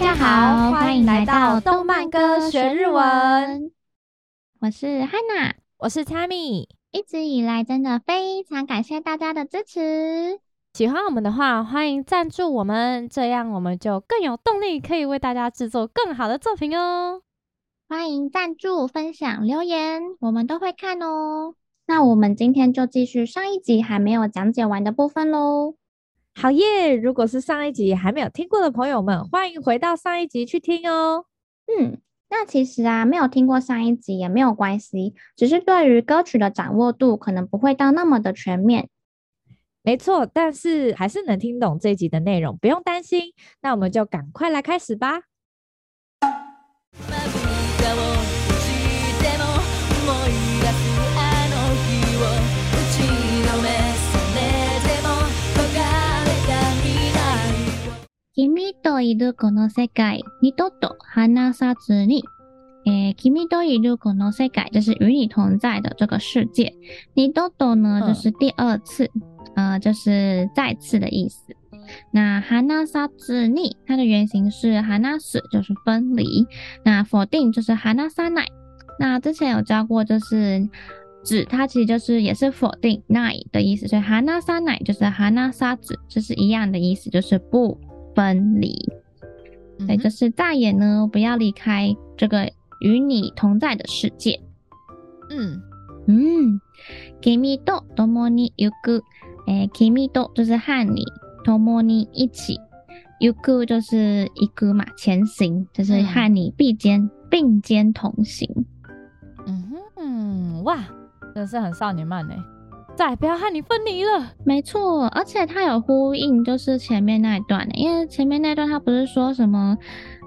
家好，欢迎来到动漫歌学日文。我是 Hana，我是 Tammy。一直以来，真的非常感谢大家的支持。喜欢我们的话，欢迎赞助我们，这样我们就更有动力，可以为大家制作更好的作品哦。欢迎赞助、分享、留言，我们都会看哦。那我们今天就继续上一集还没有讲解完的部分喽。好耶！如果是上一集还没有听过的朋友们，欢迎回到上一集去听哦。嗯，那其实啊，没有听过上一集也没有关系，只是对于歌曲的掌握度可能不会到那么的全面。没错，但是还是能听懂这一集的内容，不用担心。那我们就赶快来开始吧。君といるこの世界、二度と离さずに。诶，君といるこの世界就是与你同在的这个世界。二度と呢，就是第二次，嗯、呃，就是再次的意思。那离さずに，它的原型是离す，就是分离。那否定就是离さない。那之前有教过，就是指它其实就是也是否定ない的意思，所以离さない就是离さず，就是一样的意思，就是不分离。所以就是再也呢不要离开这个。与你同在的世界，嗯嗯，君と共に行く，诶，君と就是和你共に一起，行く就是行く嘛，前行，就是和你并肩、嗯、并肩同行。嗯哼，哇，真是很少女漫呢， 再不要和你分离了。没错，而且它有呼应，就是前面那一段，因为前面那段它不是说什么，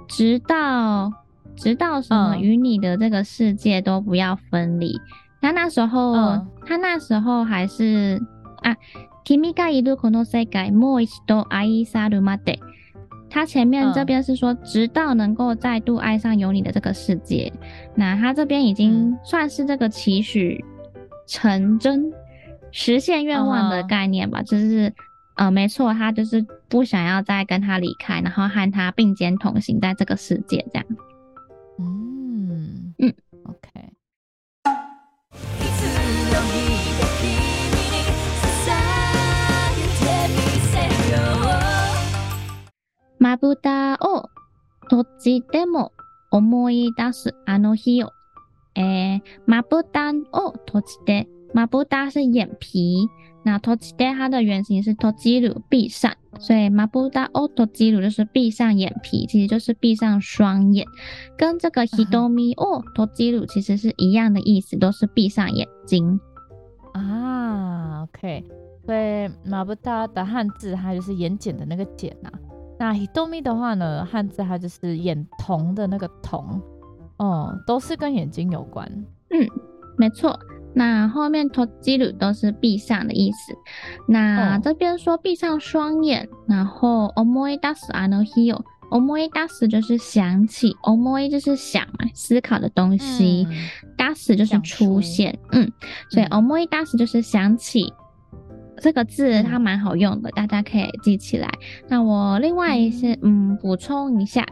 直到。直到什么与你的这个世界都不要分离。他那时候，他那时候还是啊，君がいるこの世界もう一度爱されるまで。他前面这边是说，直到能够再度爱上有你的这个世界。那他这边已经算是这个期许成真、 实现愿望的概念吧？就是，呃，没错，他就是不想要再跟他离开，然后和他并肩同行在这个世界这样。嗯嗯，OK。まぶたを闭じても思い出すあの日を。诶，まぶたを闭じて， まぶた是眼皮。那闭じて它的原型是闭じる，闭上，所以まぶたを闭じる就是闭上眼皮，其实就是闭上双眼，跟这个瞳を闭じる其实是一样的意思，都是闭上眼睛啊。OK，所以まぶた的汉字它就是眼瞼的那个瞼呐、啊，那瞳的话呢，汉字它就是眼瞳的那个瞳，哦，都是跟眼睛有关。嗯，没错。 那后面闭じる都是闭上的意思。那这边说闭上双眼，然后思い出すあの日を，思い出す就是想起，思い就是想嘛，思考的东西，出す就是出现，嗯，所以思い出す就是想起，这个字它蛮好用的，大家可以记起来。那我另外一些嗯补充一下。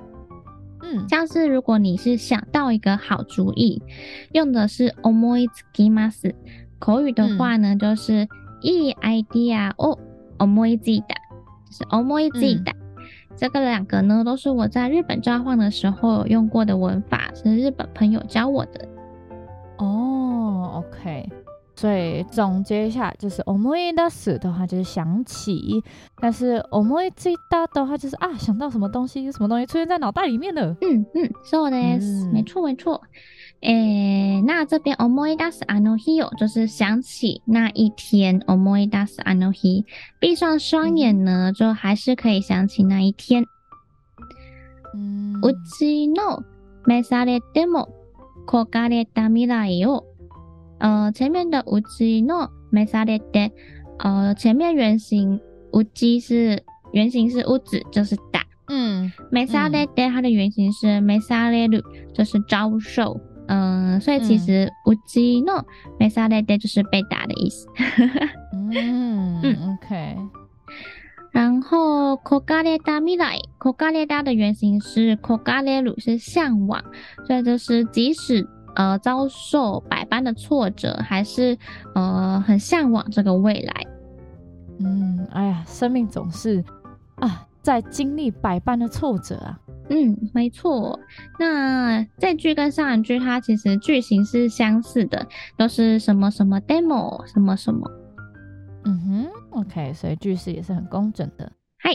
嗯，像是如果你是想到一个好主意，用的是思いつきます。口语的话呢，嗯、就是いいアイデアを思いついた，就是思いついた。这个两个呢，都是我在日本交换的时候有用过的文法，是日本朋友教我的。哦，OK。 所以总结一下，就是思い出す的话就是想起，但是思いついた的话就是啊想到什么东西，什么东西出现在脑袋里面了。嗯嗯，そうです，没错没错。诶，那这边思い出すあの日を就是想起那一天，思い出すあの日，闭上双眼呢，就还是可以想起那一天。嗯，うちの召されても焦がれた未来を。 呃，前面的うちの召されて，呃，前面原型うち是原型是屋子，就是打，嗯，召されて它的原型是召される，就是招受，嗯、呃，所以其实うちの召されて就是被打的意思，嗯嗯，OK，然后焦がれた未来， こがれた的原型是こがれる，是向往，所以就是即使 呃遭受百般的挫折，还是呃很向往这个未来。嗯，哎呀，生命总是啊在经历百般的挫折啊。嗯，没错。那这句跟上一句它其实句型是相似的，都是什么什么 demo 什么什么。嗯哼，OK，所以句式也是很工整的。嗨。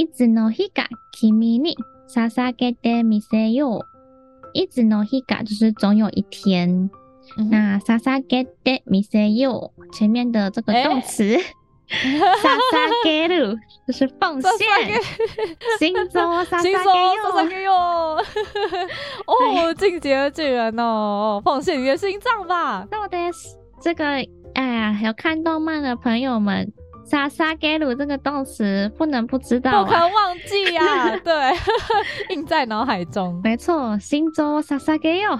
いつの日か君に捧げてみせよう。いつの日か就是总有一天。嗯、那ささげてみせよう前面的这个动词，ささげる就是奉献。心臓ささげよう。哦，进击的巨人哦，奉献你的心脏吧。那我的这个，哎呀，有看动漫的朋友们。 萨萨给鲁这个动词不能不知道，不可忘记啊！对，印在脑海中。没错，心中萨萨给哟，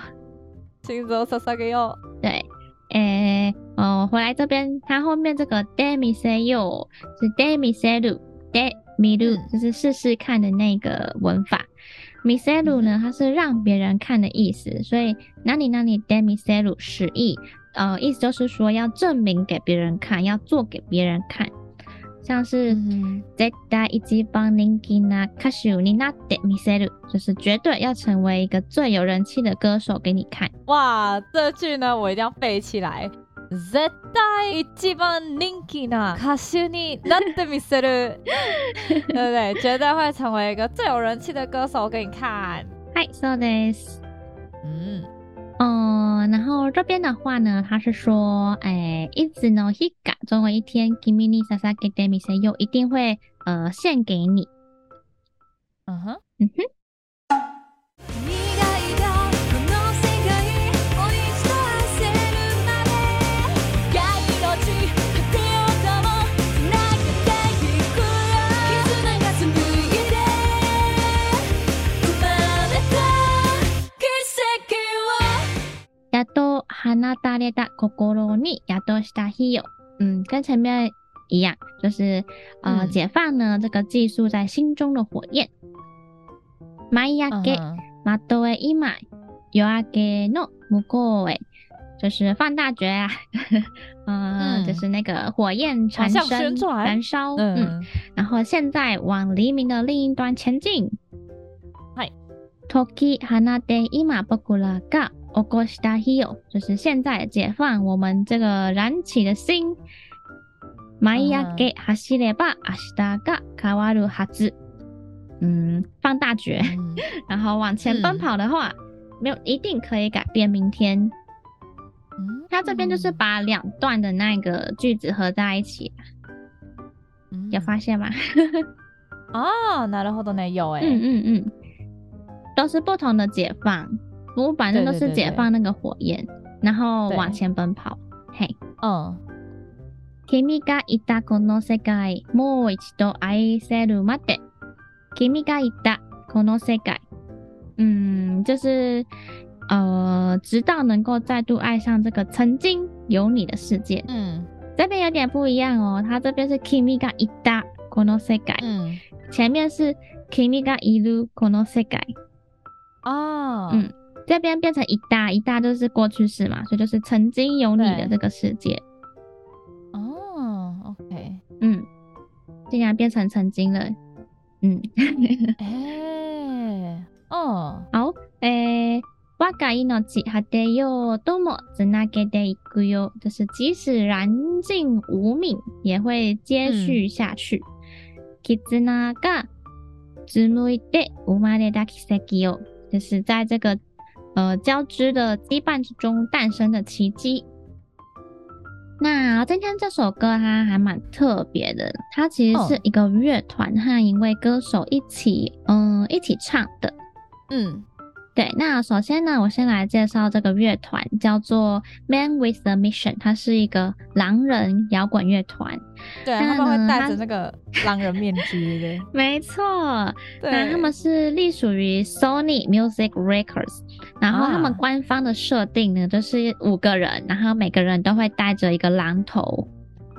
心中萨萨给哟。对，诶、欸，哦，回来这边，它后面这个 demi say yo 是 demi say lu，demi lu 就是试试看的那个文法。mi say lu 呢，它是让别人看的意思，所以哪里哪里 demi say lu 实意，呃，意思就是说要证明给别人看，要做给别人看。像是绝対一番人気な歌手になってみせる，就是绝对要成为一个最有人气的歌手给你看。哇，这句呢我一定要背起来。绝対一番人気な歌手になってみせる，对不对？绝对会成为一个最有人气的歌手给你看。嗨，そうです。嗯。 嗯，然后这边的话呢，他是说，哎，いつの日か，总有一天，君に捧げてみせよう，一定会呃献给你。嗯哼，嗯哼。 放たれた心に宿した日よ。嗯，跟前面一样，就是呃、嗯、解放呢这个寄宿在心中的火焰。舞い上げ、的え今、夜明けの向こうへ，就是放大绝啊，呃、嗯，就是那个火焰传声燃烧，嗯，嗯，然后现在往黎明的另一端前进。嗨，解き放って今仆らが 起こした日よ，就是现在解放我们这个燃起的心。舞い上げ走れば明日が変わるはず。嗯，放大绝，嗯、然后往前奔跑的话，嗯、没有一定可以改变明天。嗯，它这边就是把两段的那个句子合在一起，嗯、有发现吗？啊，なるほどね，有诶。嗯嗯嗯，都是不同的解放。 不，反正都是解放那个火焰，对对对对，然后往前奔跑。嘿，嗯。君がいたこの世界、もう一度爱せるまで。君がいたこの世界，嗯，就是呃，直到能够再度爱上这个曾经有你的世界。嗯，这边有点不一样哦，它这边是君がいたこの世界，嗯，前面是君がいるこの世界。哦，嗯。 这边变成一大一大就是过去式嘛，所以就是曾经有你的这个世界。哦，OK，嗯，竟然变成曾经了，嗯，哎、欸，哦，好，诶，我が命果てようともつなげていくよ，就是即使燃尽无命，也会接续下去。绊が纺いで生まれた奇迹よ，就是在这个。 呃，交织的羁绊之中诞生的奇迹。那今天这首歌它还蛮特别的，它其实是一个乐团和一位歌手一起，嗯、呃，一起唱的。嗯，对，那首先呢，我先来介绍这个乐团，叫做 Man with the Mission，它是一个狼人摇滚乐团。对，他们会戴着那个狼人面具，对不对？没错。那他们是隶属于 Sony Music Records，然后他们官方的设定呢，就是五个人，然后每个人都会戴着一个狼头。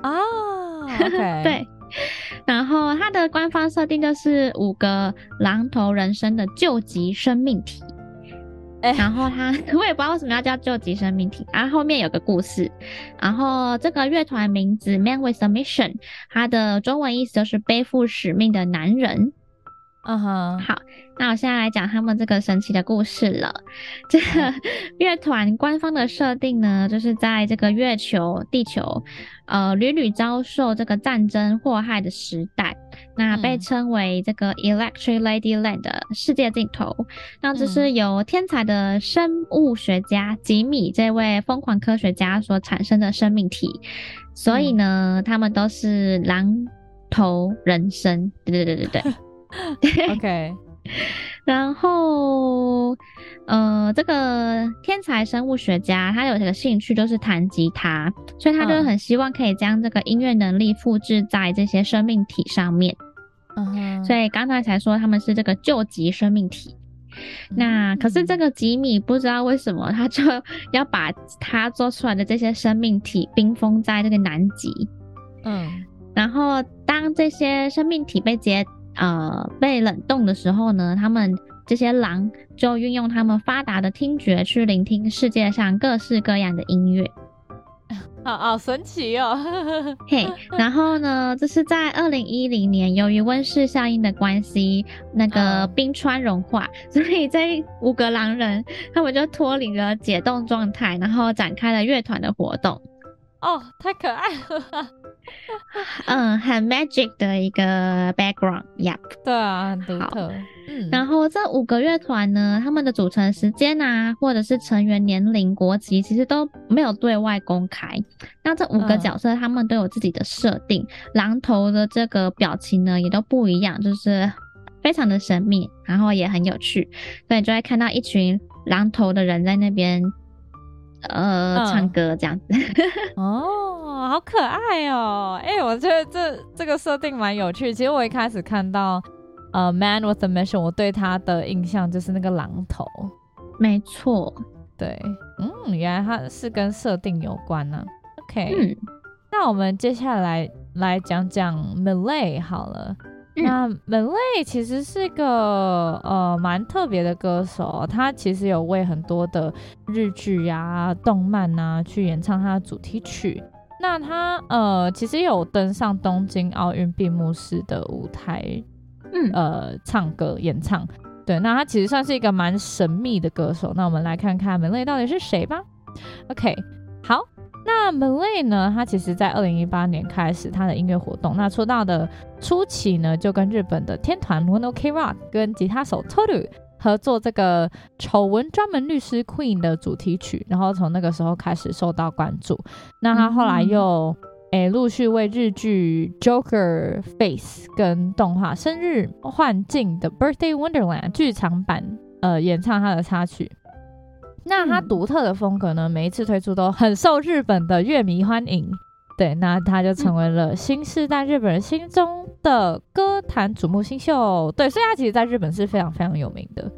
哦。对。然后它的官方设定就是五个狼头人生的救急生命体。然后他，我也不知道为什么要叫救急生命体。然后后面有个故事，然后这个乐团名字 Man with a Mission，它的中文意思就是背负使命的男人。嗯哼，好，那我现在来讲他们这个神奇的故事了。这个 乐团官方的设定呢，就是在这个月球、地球，呃，屡屡遭受这个战争祸害的时代，那被称为这个 Electric Ladyland 的世界尽头。嗯、那这是由天才的生物学家吉米这位疯狂科学家所产生的生命体，所以呢，嗯、他们都是狼头人身。对对对对对。OK，然后，呃，这个天才生物学家他有一个兴趣，就是弹吉他，所以他就很希望可以将这个音乐能力复制在这些生命体上面。嗯哼，所以刚才才说他们是这个救急生命体。那可是这个吉米不知道为什么，他就要把他做出来的这些生命体冰封在这个南极。嗯，然后当这些生命体被结呃，被冷冻的时候呢，他们这些狼就运用他们发达的听觉去聆听世界上各式各样的音乐，好好神奇哦！嘿，然后呢，这是在二零一零年，由于温室效应的关系，那个冰川融化，所以这五个狼人他们就脱离了解冻状态，然后展开了乐团的活动。哦，太可爱了。嗯，很 magic 的一个 background，Yep，对啊，很独特。嗯，然后这五个乐团呢，他们的组成时间啊，或者是成员年龄、国籍，其实都没有对外公开。那这五个角色，他们都有自己的设定，嗯、狼头的这个表情呢，也都不一样，就是非常的神秘，然后也很有趣。所以就会看到一群狼头的人在那边。呃，嗯、唱歌这样子 哦，好可爱哦！哎、欸，我觉得这这个设定蛮有趣。其实我一开始看到呃，Man with a Mission，我对他的印象就是那个狼头。没错，对，嗯，原来他是跟设定有关呢、啊。OK，嗯，那我们接下来来讲讲 Millet 好了。那 Millet 其实是一个呃蛮特别的歌手，他其实有为很多的日剧啊、动漫啊去演唱他的主题曲。那他呃其实有登上东京奥运闭幕式的舞台，嗯呃唱歌演唱。对，那他其实算是一个蛮神秘的歌手。那我们来看看 Millet 到底是谁吧。OK，好。那 Millet 呢？他其实在二零一八年开始他的音乐活动。那出道的初期呢，就跟日本的天团 One Ok Rock 跟吉他手 Toru 合作这个丑闻专门律师 Queen 的主题曲，然后从那个时候开始受到关注。那他后来又诶陆续为日剧 Joker Face 跟动画生日幻境的 Birthday Wonderland 剧场版呃演唱他的插曲。那他独特的风格呢，每一次推出都很受日本的乐迷欢迎。对，那他就成为了新时代日本人心中的歌坛瞩目新秀。对，所以他其实在日本是非常非常有名的。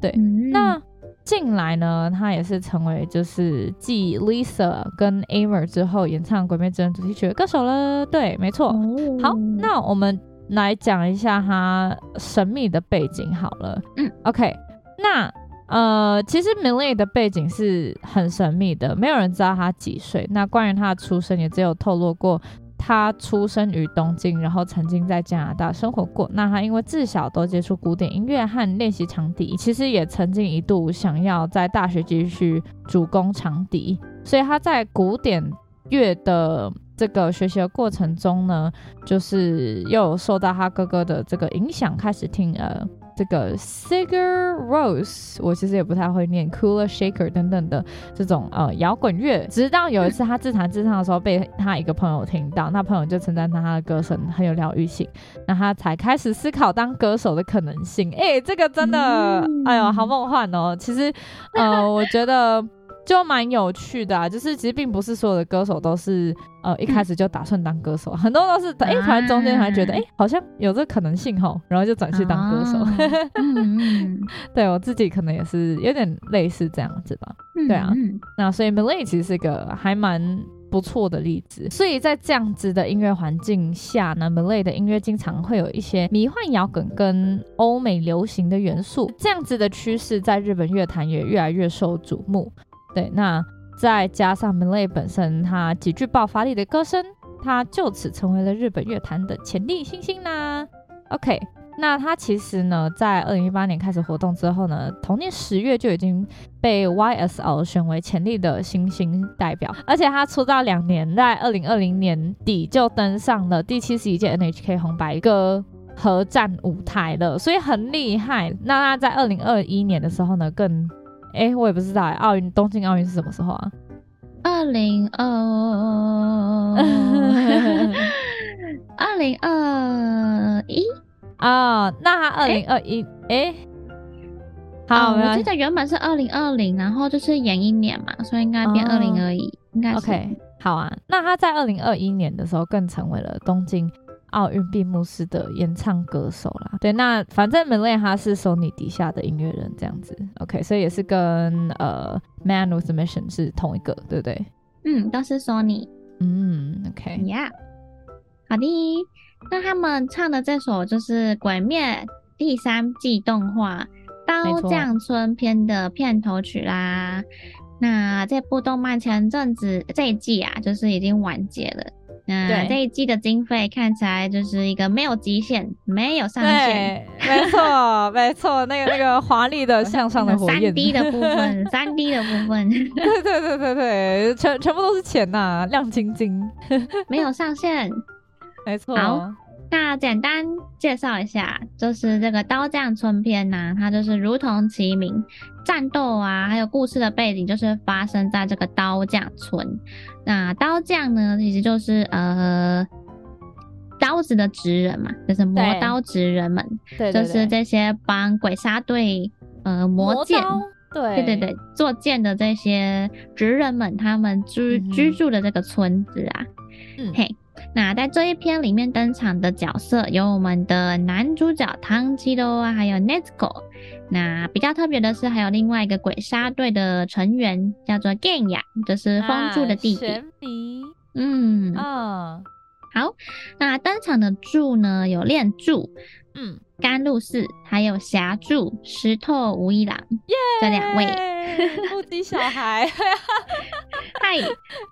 对，嗯、那近来呢，他也是成为就是继 Lisa 跟 Aimer 之后演唱《鬼灭之刃》主题曲的歌手了。对，没错。哦、好，那我们来讲一下他神秘的背景好了。嗯，OK，那。呃，其实 Millet 的背景是很神秘的，没有人知道他几岁。那关于他的出生，也只有透露过他出生于东京，然后曾经在加拿大生活过。那他因为自小都接触古典音乐和练习长笛，其实也曾经一度想要在大学继续主攻长笛。所以他在古典乐的这个学习的过程中呢，就是又受到他哥哥的这个影响，开始听呃。这个 Sigur Rose，我其实也不太会念 Cooler Shaker 等等的这种呃摇滚乐。直到有一次他自弹自唱的时候，被他一个朋友听到，那朋友就称赞他他的歌声很有疗愈性，那他才开始思考当歌手的可能性。哎、欸，这个真的，嗯、哎呦，好梦幻哦！其实呃，我觉得。就蛮有趣的啊，就是其实并不是所有的歌手都是呃一开始就打算当歌手，嗯、很多都是哎突然中间还觉得哎、欸、好像有这可能性吼，然后就转去当歌手。啊、对我自己可能也是有点类似这样子吧。嗯、对啊，那所以 Malay 其实是一个还蛮不错的例子。所以在这样子的音乐环境下呢，Malay 的音乐经常会有一些迷幻摇滚跟欧美流行的元素，这样子的趋势在日本乐坛也越来越受瞩目。对，那再加上 Miley 本身他极具爆发力的歌声，他就此成为了日本乐坛的潜力新星啦。OK，那他其实呢，在二零一八年开始活动之后呢，同年十月就已经被 YSL 选为潜力的新星代表，而且他出道两年，在二零二零年底就登上了第七十一届 NHK 红白歌合战舞台了，所以很厉害。那他在二零二一年的时候呢，更哎、欸，我也不知道哎，奥运东京奥运是什么时候啊？二零二二零二一啊？那他二零二一哎，好，我记得原本是二零二零，然后就是延一年嘛，所以应该变二零二一，应该是。OK，好啊。那他在二零二一年的时候更成为了东京。奥运闭幕式的演唱歌手啦，对，那反正 Miley 他是 Sony 底下的音乐人这样子，OK，所以也是跟呃 Man with a Mission 是同一个，对不对？嗯，都是 Sony。嗯，OK，Yeah，好的。那他们唱的这首就是《鬼灭》第三季动画《刀匠村篇》的片头曲啦。那这部动漫前阵子这一季啊，就是已经完结了。嗯，对这一季的经费看起来就是一个没有极限，没有上限。没错，没错，那个那个华丽的向上的火焰，三 D 的部分，三 D 的部分，对对对对对，全全部都是钱呐、啊，亮晶晶，没有上限。没错。好，那简单介绍一下，就是这个刀匠村篇呐、啊，它就是如同其名，战斗啊，还有故事的背景就是发生在这个刀匠村。那刀匠呢，其实就是呃刀子的职人嘛，就是磨刀职人们，对，就是这些帮鬼杀队呃磨剑，对对对对，做剑的这些职人们，他们居居住的这个村子啊，嗯、嘿，那在这一篇里面登场的角色有我们的男主角汤吉荳啊，还有 Nezuko。那比较特别的是，还有另外一个鬼杀队的成员叫做 Genya，就是风柱的弟弟。啊、嗯。哦。好，那登场的柱呢，有练柱，嗯，甘露寺，还有霞柱、石头无一郎!这两位。目击小孩。嗨，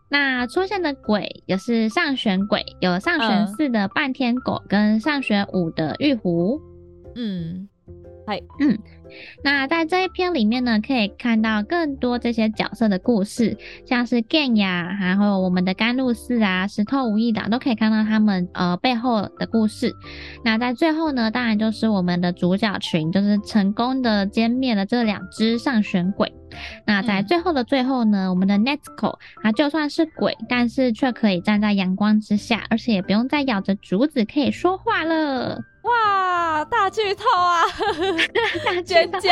那出现的鬼也是上玄鬼，有上玄寺的半天狗跟上玄五的玉狐。嗯。嗨，嗯。那在这一篇里面呢，可以看到更多这些角色的故事，像是 Gen 呀，还有我们的甘露寺啊、石头无意党，都可以看到他们呃背后的故事。那在最后呢，当然就是我们的主角群，就是成功的歼灭了这两只上弦鬼。那在最后的最后呢，嗯、我们的 Nezuko 啊，就算是鬼，但是却可以站在阳光之下，而且也不用再咬着竹子可以说话了。哇，大剧透啊！大尖叫。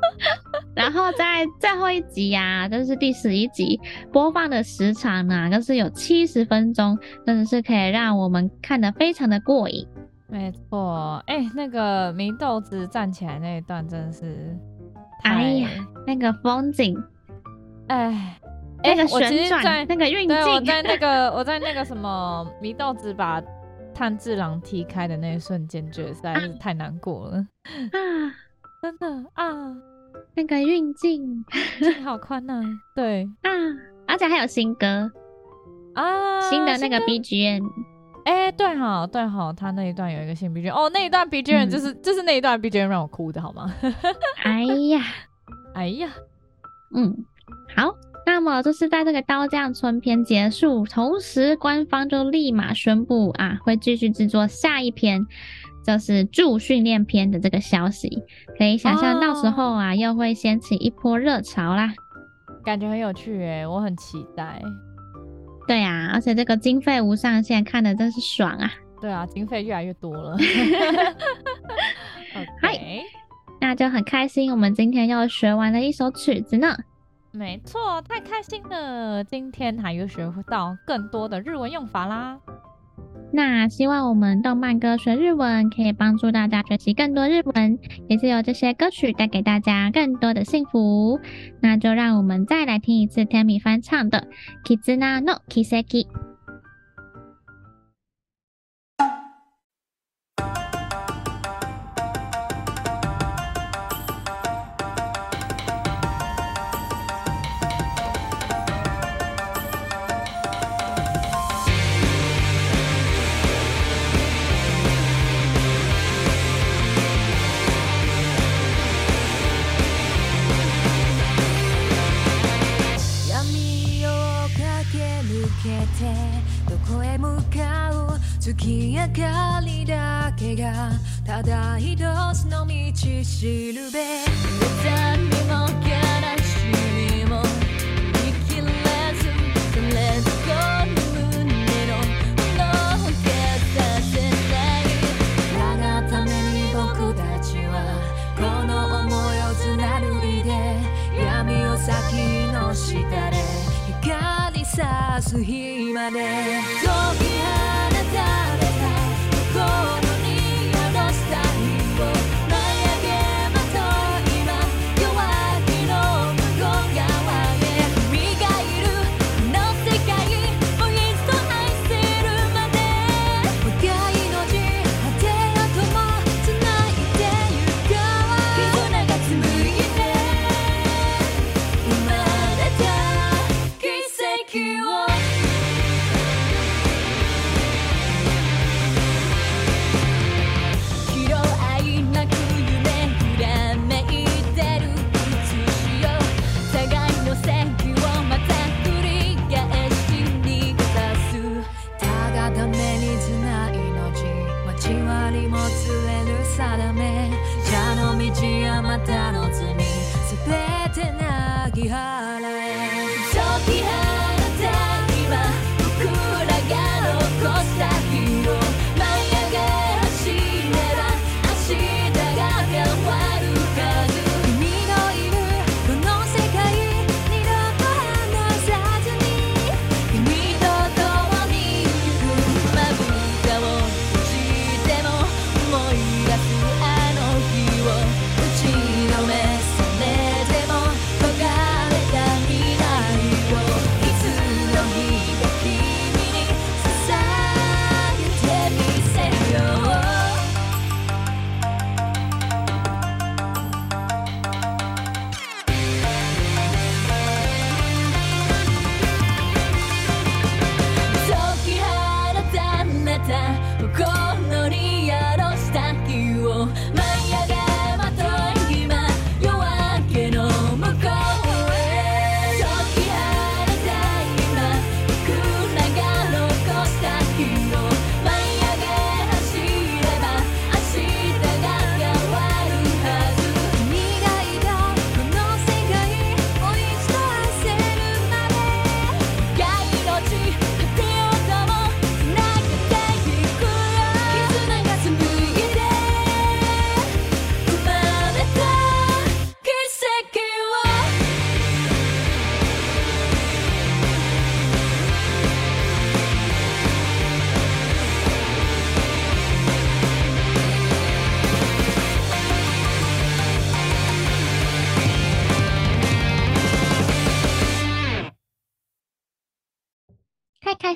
然后在最后一集呀、啊，就是第十一集播放的时长呢，就是有七十分钟，真的是可以让我们看得非常的过瘾。没错，哎、欸，那个祢豆子站起来那一段真的是，哎呀，那个风景，哎，那个旋转，那个运镜，我在那个我在那个什么祢豆子把。炭治郎踢开的那一瞬间，觉得实在是太难过了。啊！真的啊，那个运。镜好宽呐、啊，对。啊，而且还有新歌。啊，新的那个 BGM，哎、欸，对哈，对哈，他那一段有一个新 BGM 哦，那一段 BGM 就是、嗯、就是那一段 BGM 让我哭的好吗？哎呀，哎呀，嗯，好。那么就是在这个刀匠村篇结束，同时官方就立马宣布啊，会继续制作下一篇。就是助训练篇的这个消息，可以想象到时候啊，又会掀起一波热潮啦，感觉很有趣诶，我很期待。对啊，而且这个经费无上限，看得真是爽啊！对啊，经费越来越多了。嗨 Okay，那就很开心，我们今天又学完了一首曲子呢。没错，太开心了！今天还又学到更多的日文用法啦。那希望我们动漫歌学日文可以帮助大家学习更多日文，也是由这些歌曲带给大家更多的幸福。那就让我们再来听一次 Tammy 翻唱的《Kizuna no Kiseki》。けてどこへ向かう月明かりだけがただ一つの道しるべ。to hear. 开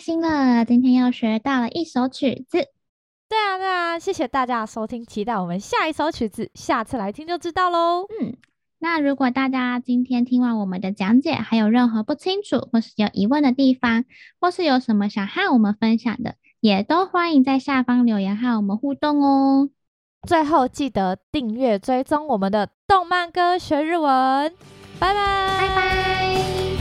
心了，今天又学到了一首曲子。对啊，对啊，谢谢大家的收听，期待我们下一首曲子，下次来听就知道喽。嗯，那如果大家今天听完我们的讲解，还有任何不清楚或是有疑问的地方，或是有什么想和我们分享的，也都欢迎在下方留言和我们互动哦。最后记得订阅追踪我们的动漫歌学日文，拜拜，拜拜。